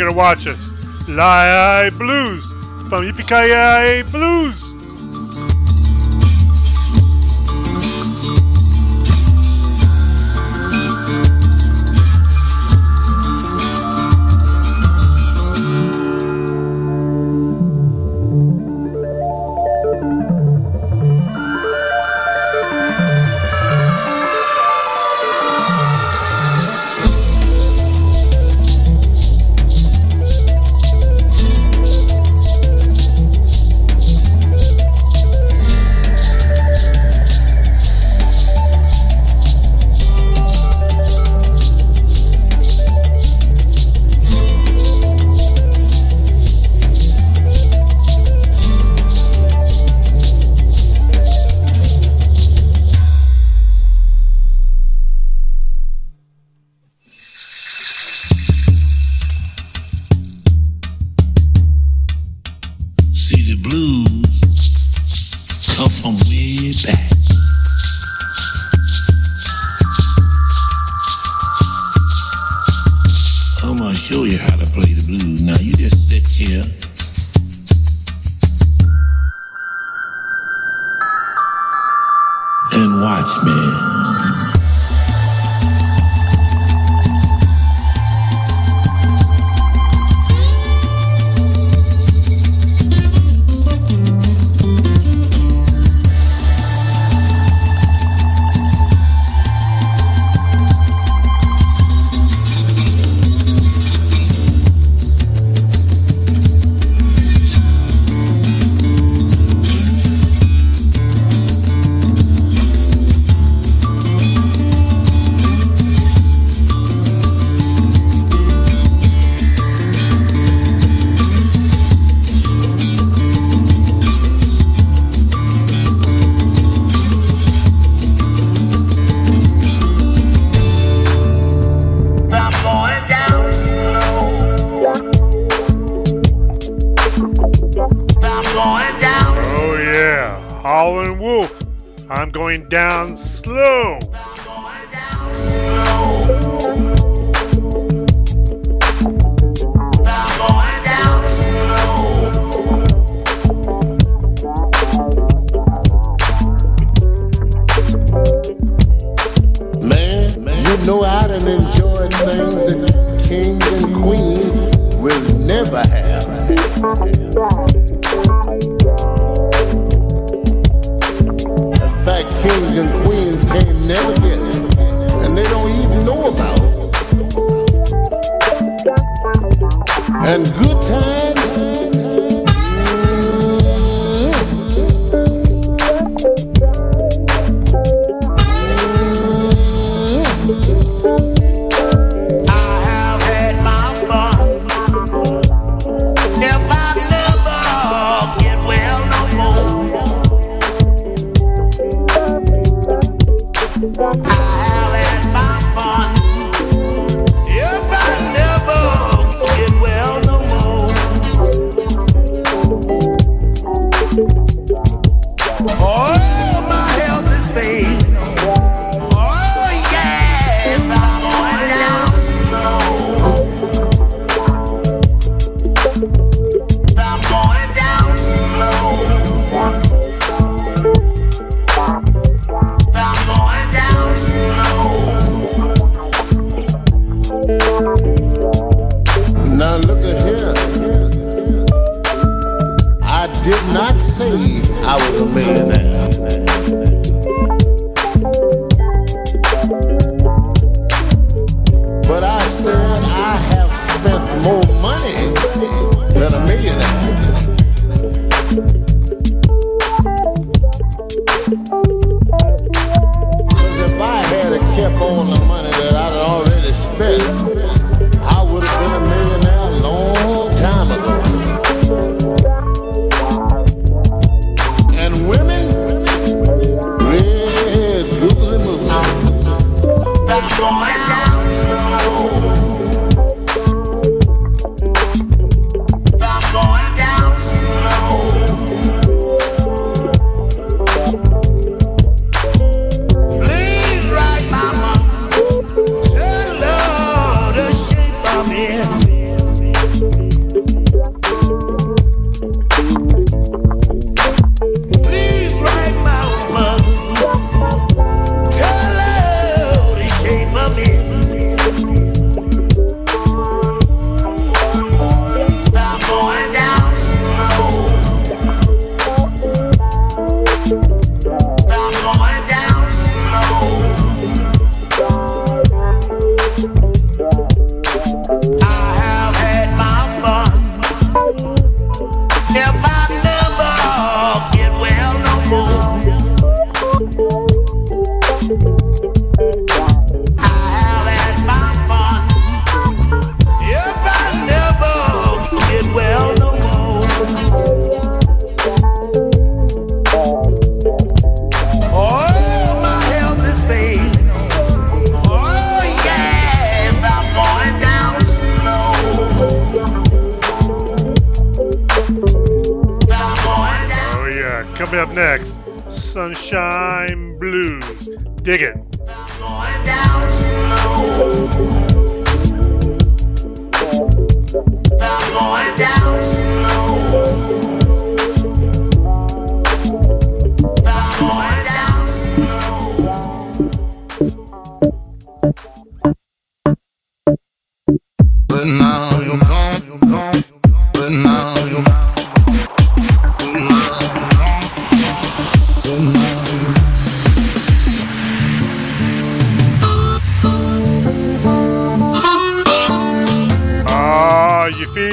gonna watch us. Lie Blues from Yippee Blues.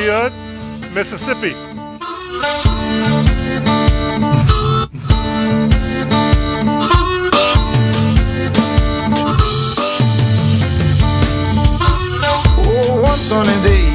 Mississippi. Oh, one sunny day,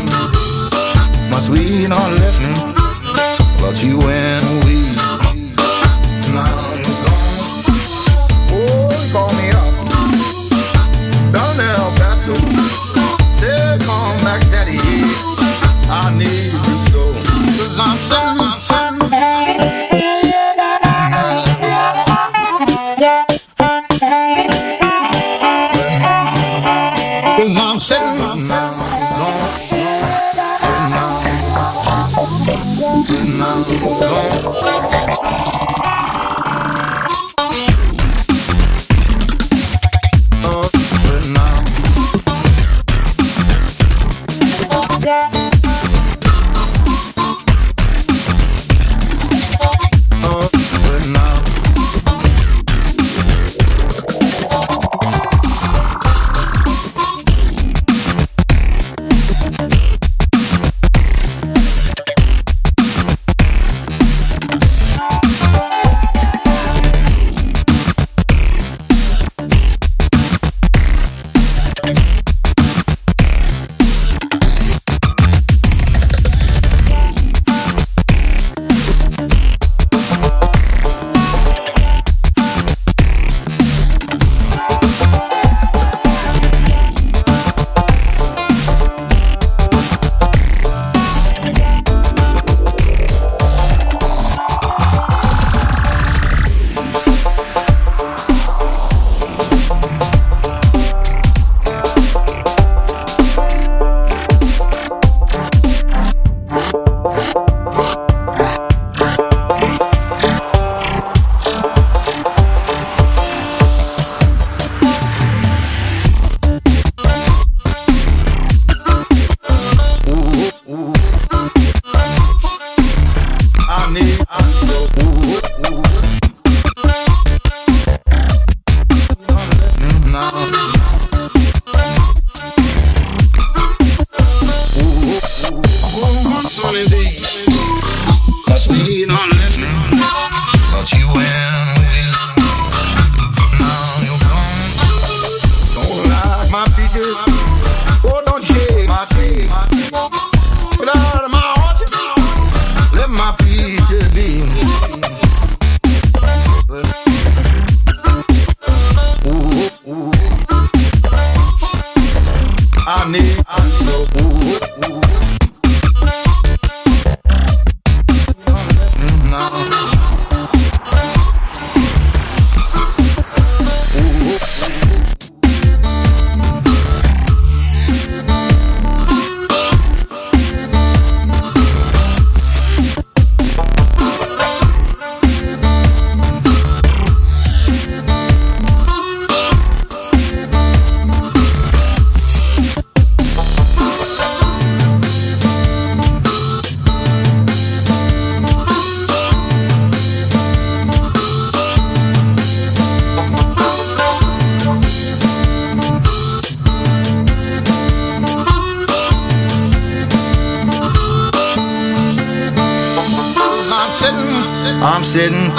I'm sitting,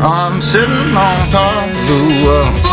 I'm sitting on top of the world.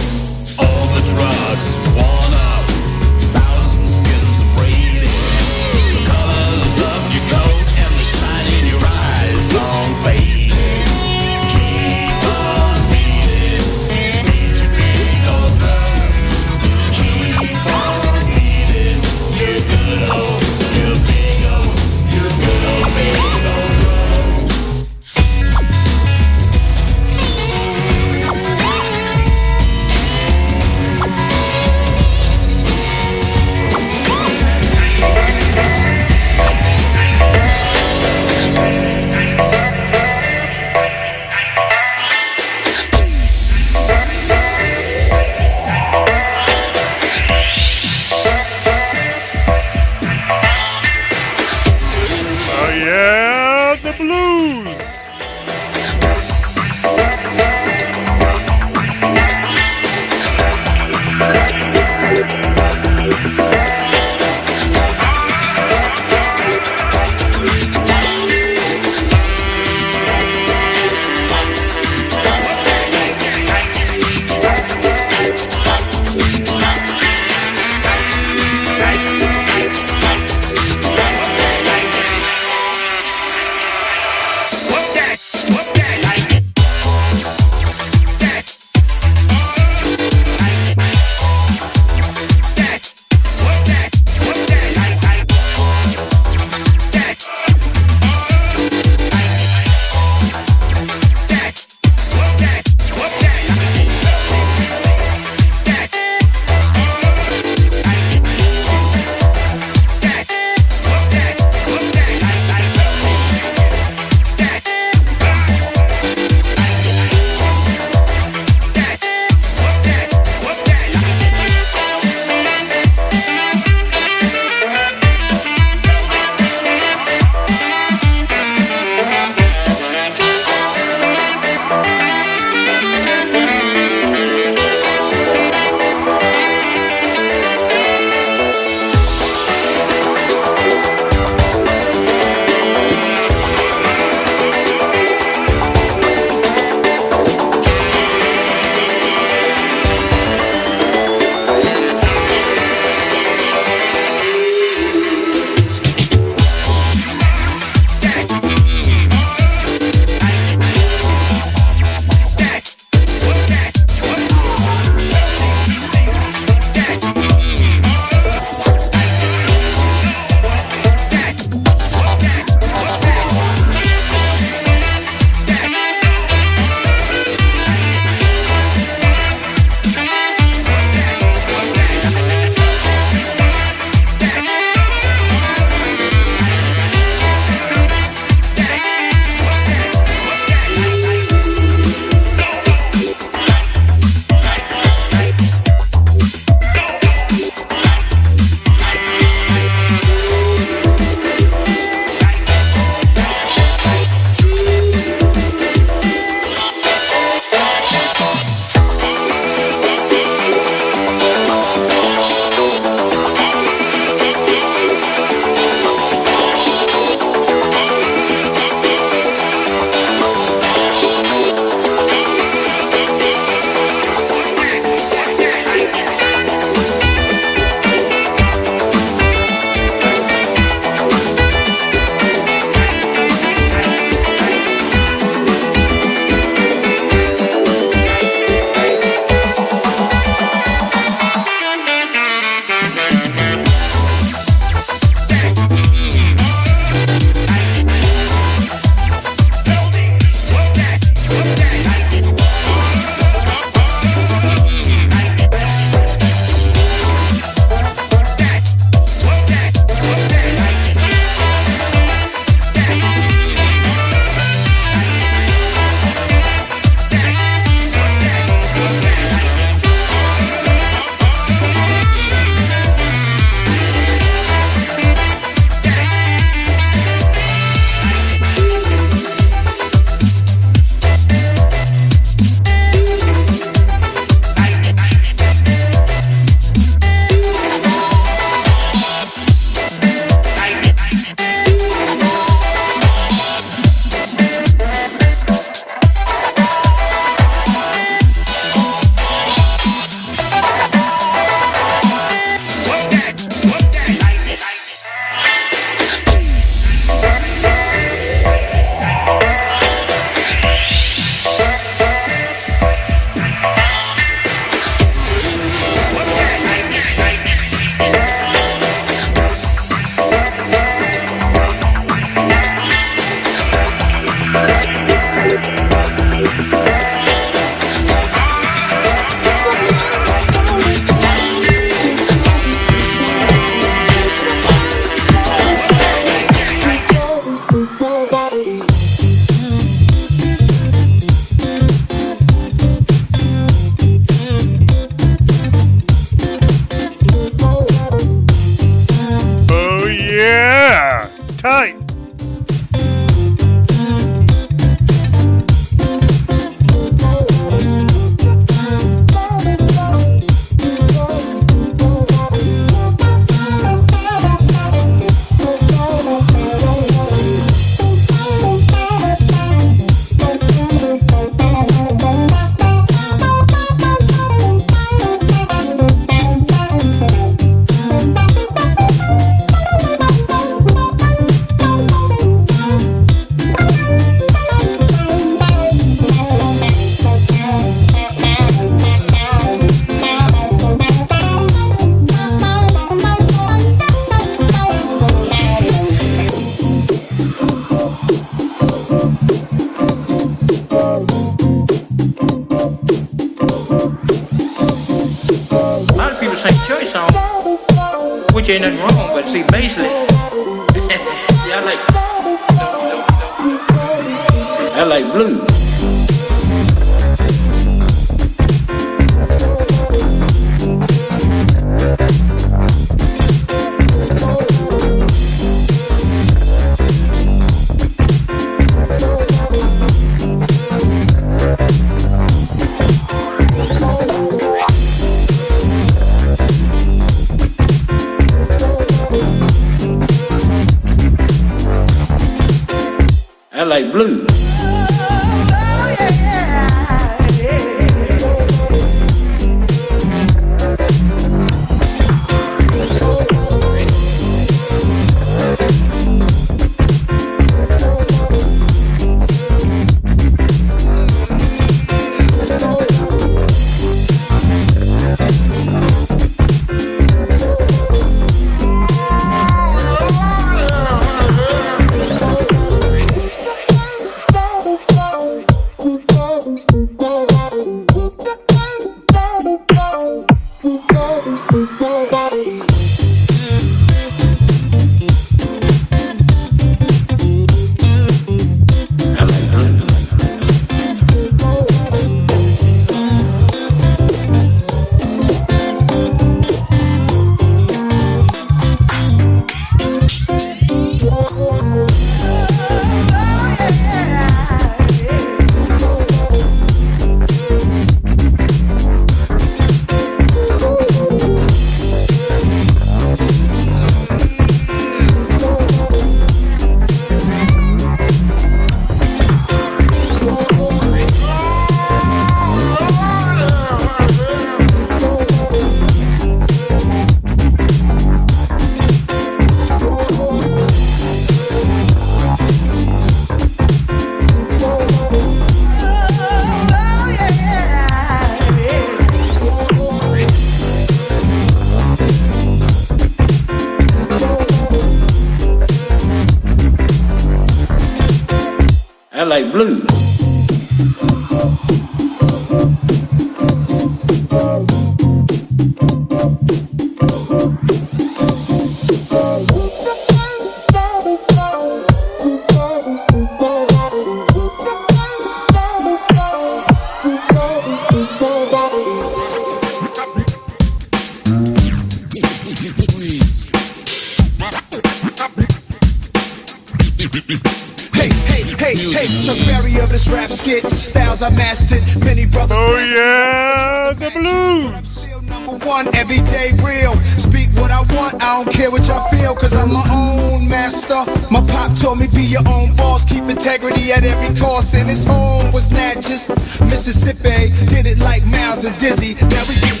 took very of this rap skit. Styles I mastered, many brothers. Oh, yeah, the blues number one, everyday real. Speak what I want, I don't care what y'all feel, cause I'm my own master. My pop told me be your own boss, keep integrity at every cost, and his home was Natchez, Mississippi. Did it like Miles and Dizzy, now we get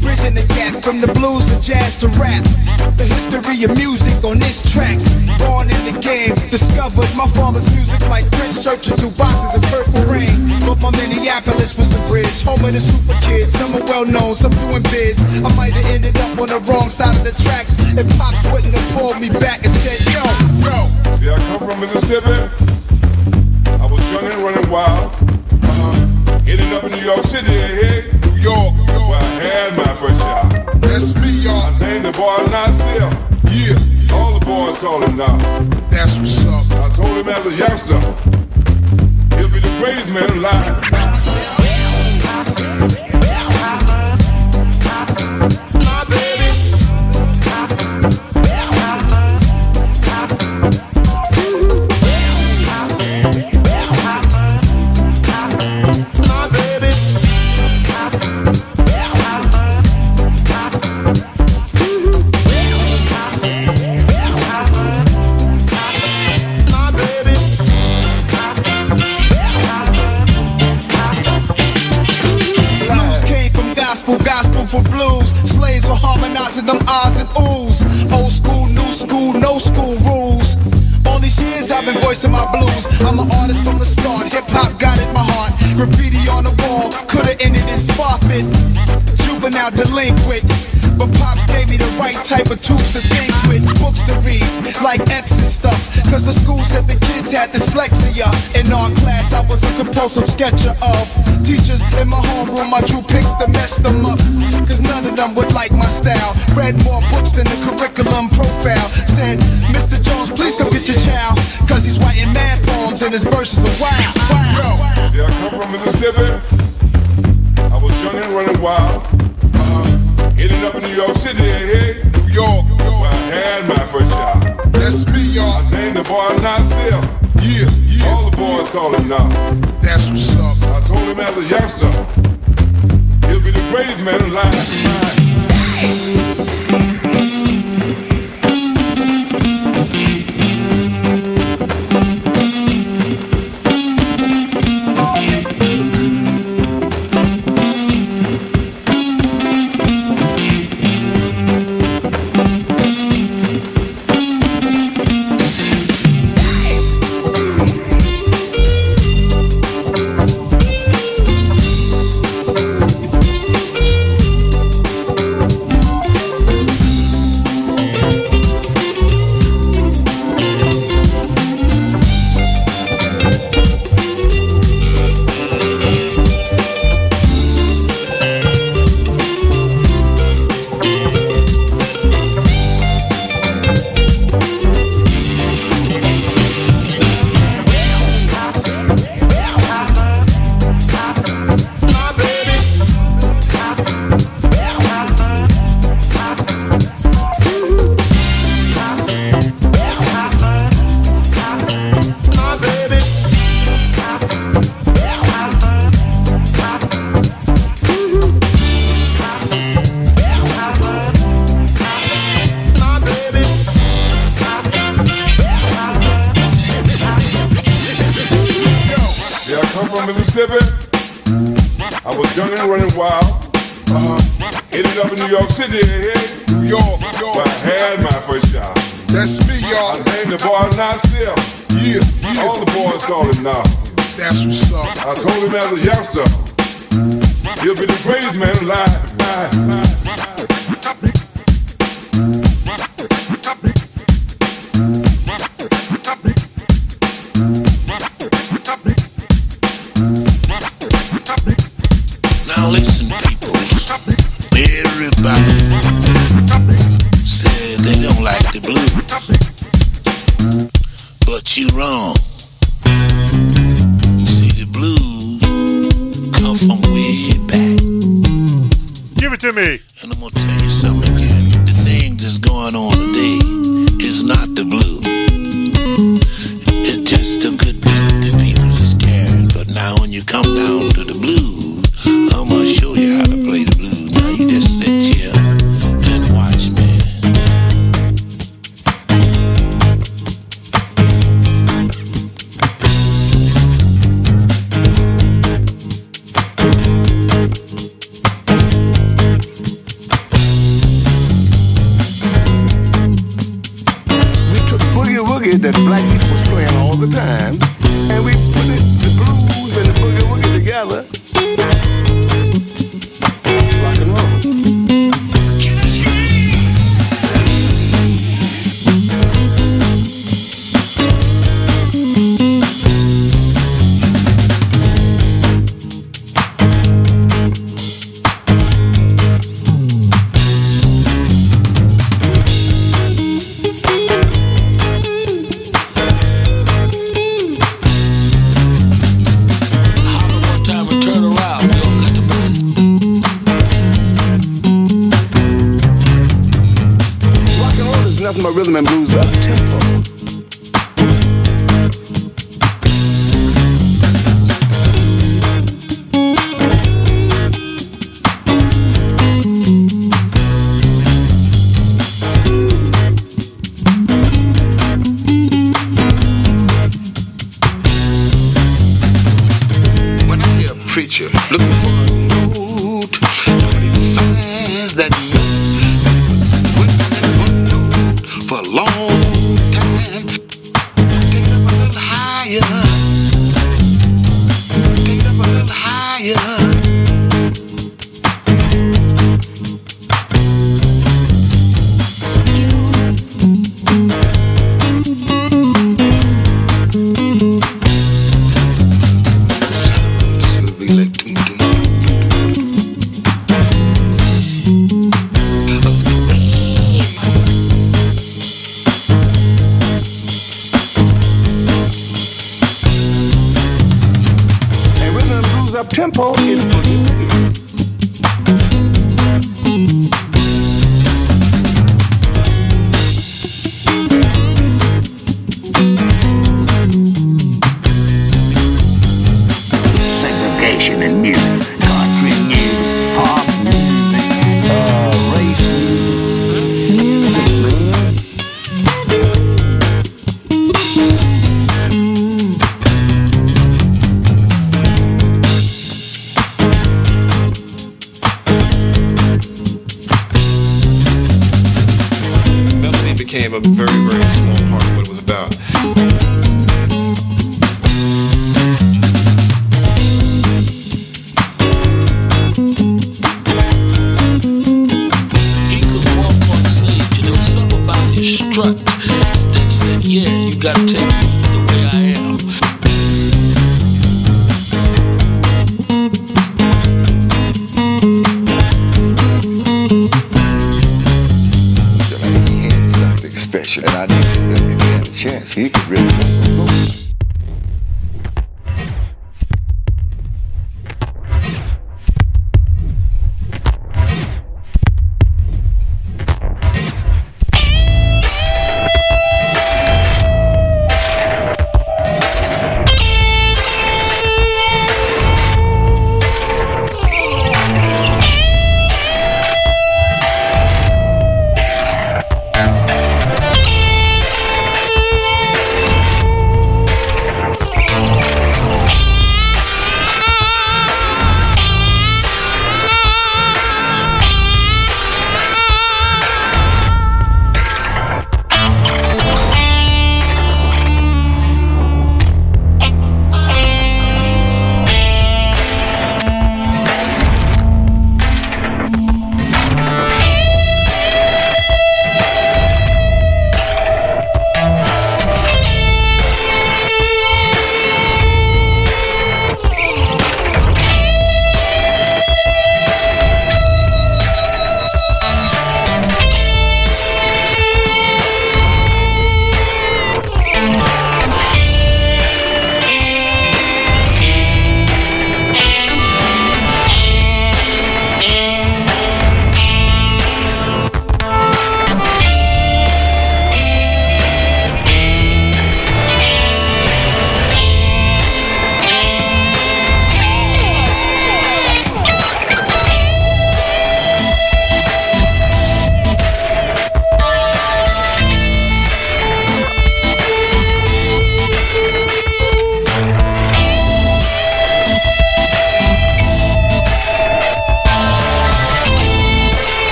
bridging the gap from the blues to jazz to rap. The history of music on this track. Born in the game, discovered my father's music like Prince, searching through boxes of purple rain. But my Minneapolis was the bridge, home of the super kids. Some are well known, some doing bids. I might have ended up on the wrong side of the tracks if pops wouldn't have pulled me back and said, Yo, yo. See, I come from Mississippi. I was young and running wild. Uh-huh. Ended up in New York City, hey. York, where I had my first job. That's me, y'all. I named the boy Nasir. Yeah. All the boys call him now. That's what's up. I told him as a youngster, he'll be the greatest man alive. for blues. Slaves were harmonizing them odds and oohs. Old school, new school, no school rules. All these years I've been voicing my blues. I'm an artist from the start. Hip hop guided my heart. Graffiti on the wall coulda ended in Sparfit. Juvenile delinquent. But pops gave me the right type of tools to think with, books to read, like X and stuff. Cause the school said the kids had dyslexia. In art class, I was a compulsive sketcher of teachers in my homeroom. I drew pics to mess them up them would like my style. Read more books than the curriculum profile. Said, Mr. Jones, please come get your child. Cause he's writing mad poems and his verses are wild.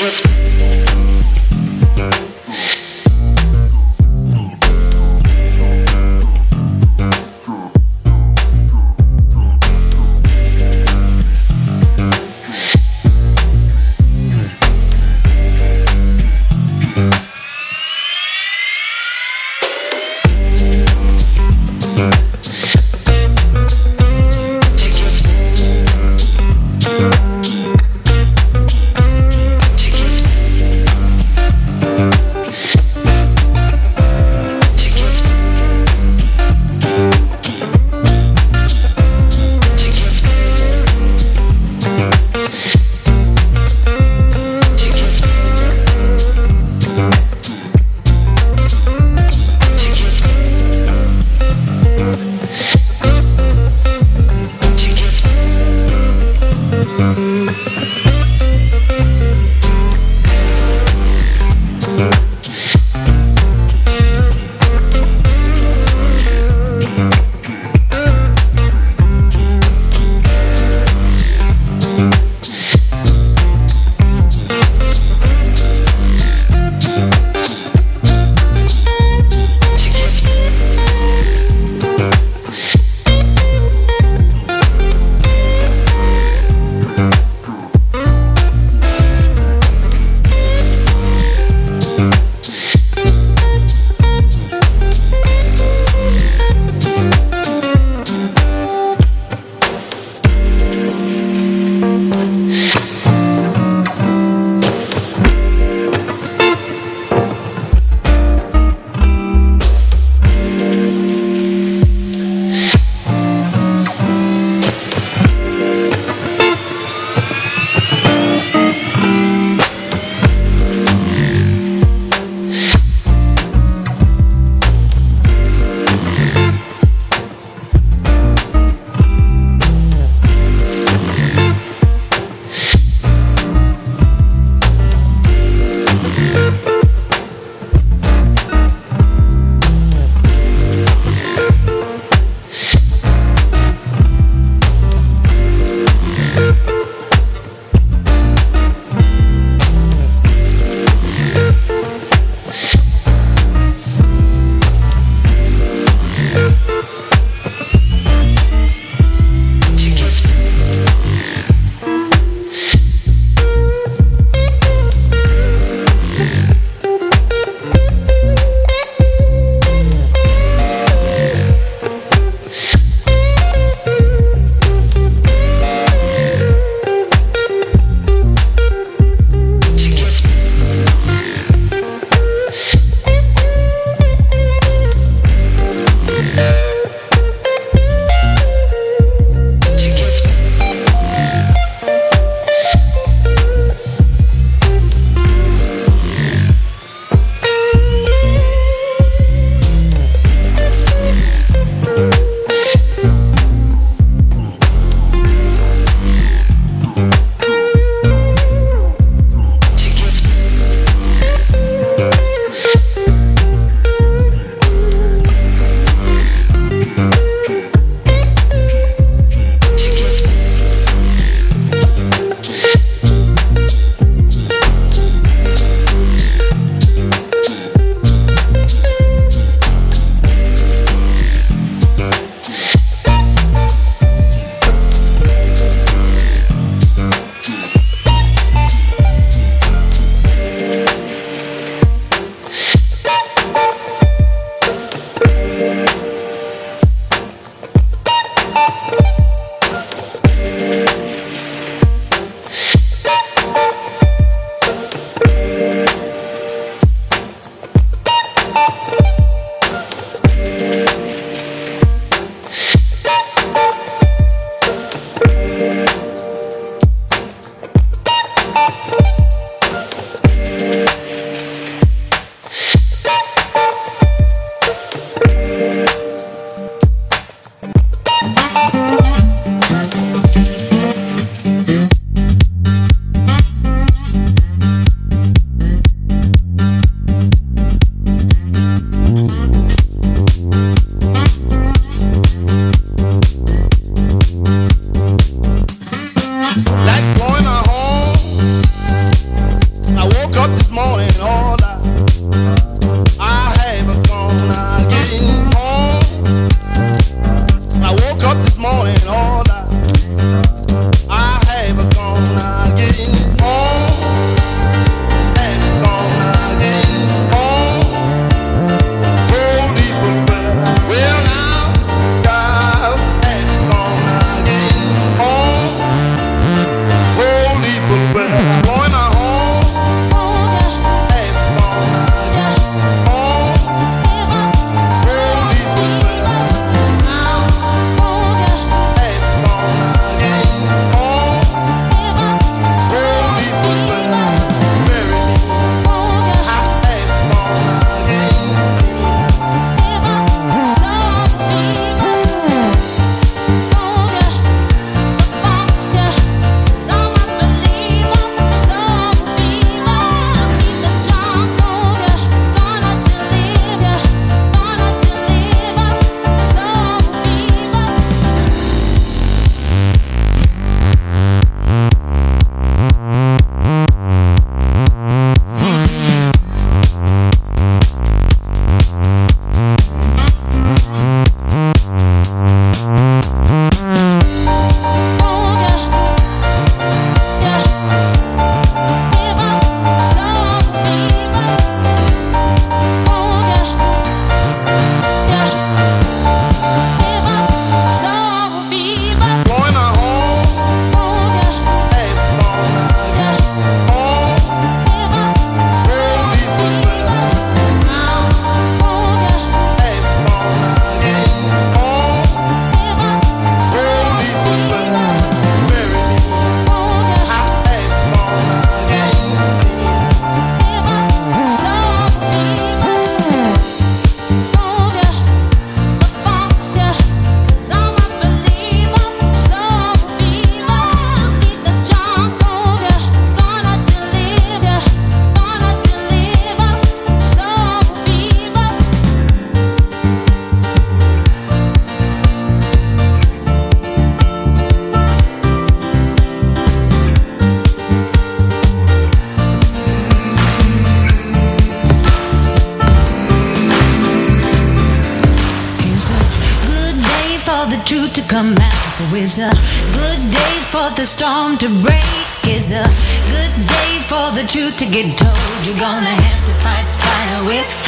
just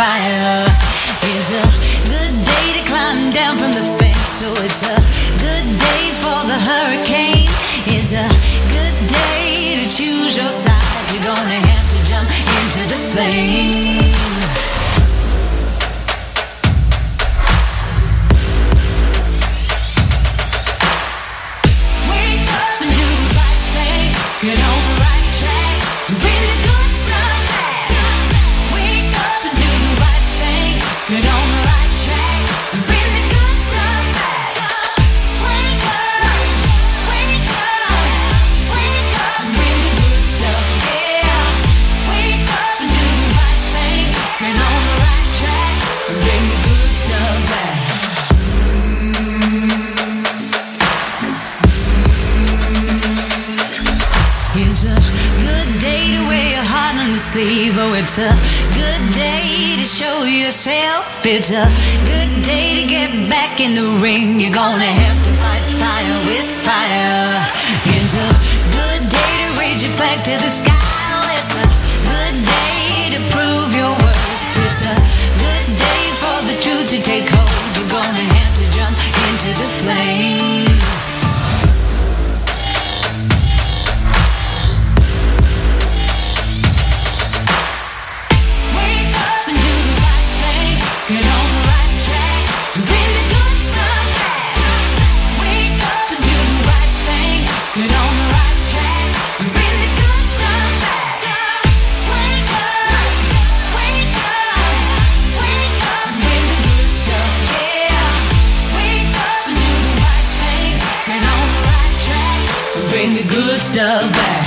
fire. evil. It's a good day to show yourself. It's a good day to get back in the ring. You're gonna have to fight fire with fire. It's a good day to raise your flag to the sky. It's a good day to prove your worth. It's a good day for the truth to take hold. You're gonna have to jump into the flame. love back.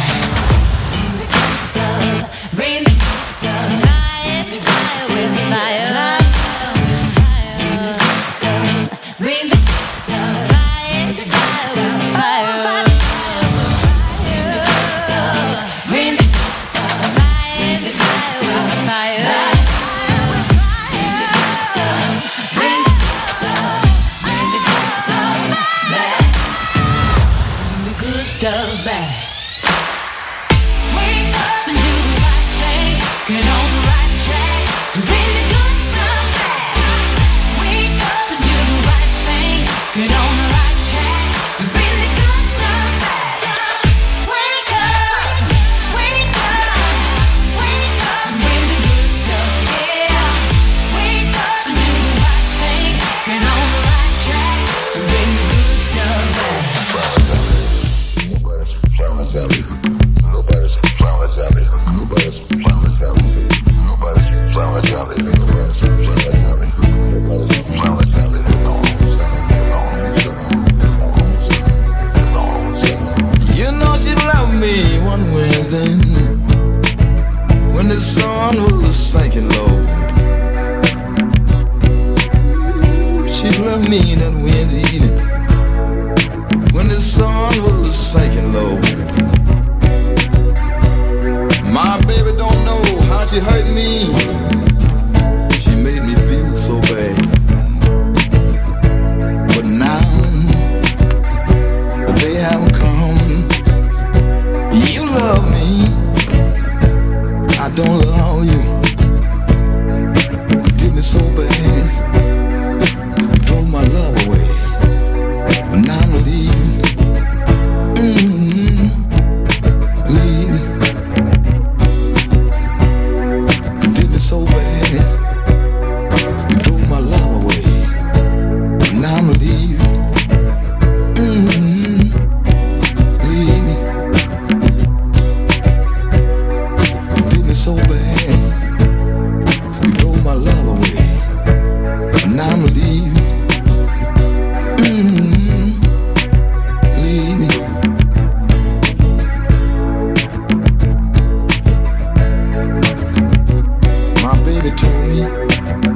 never told me.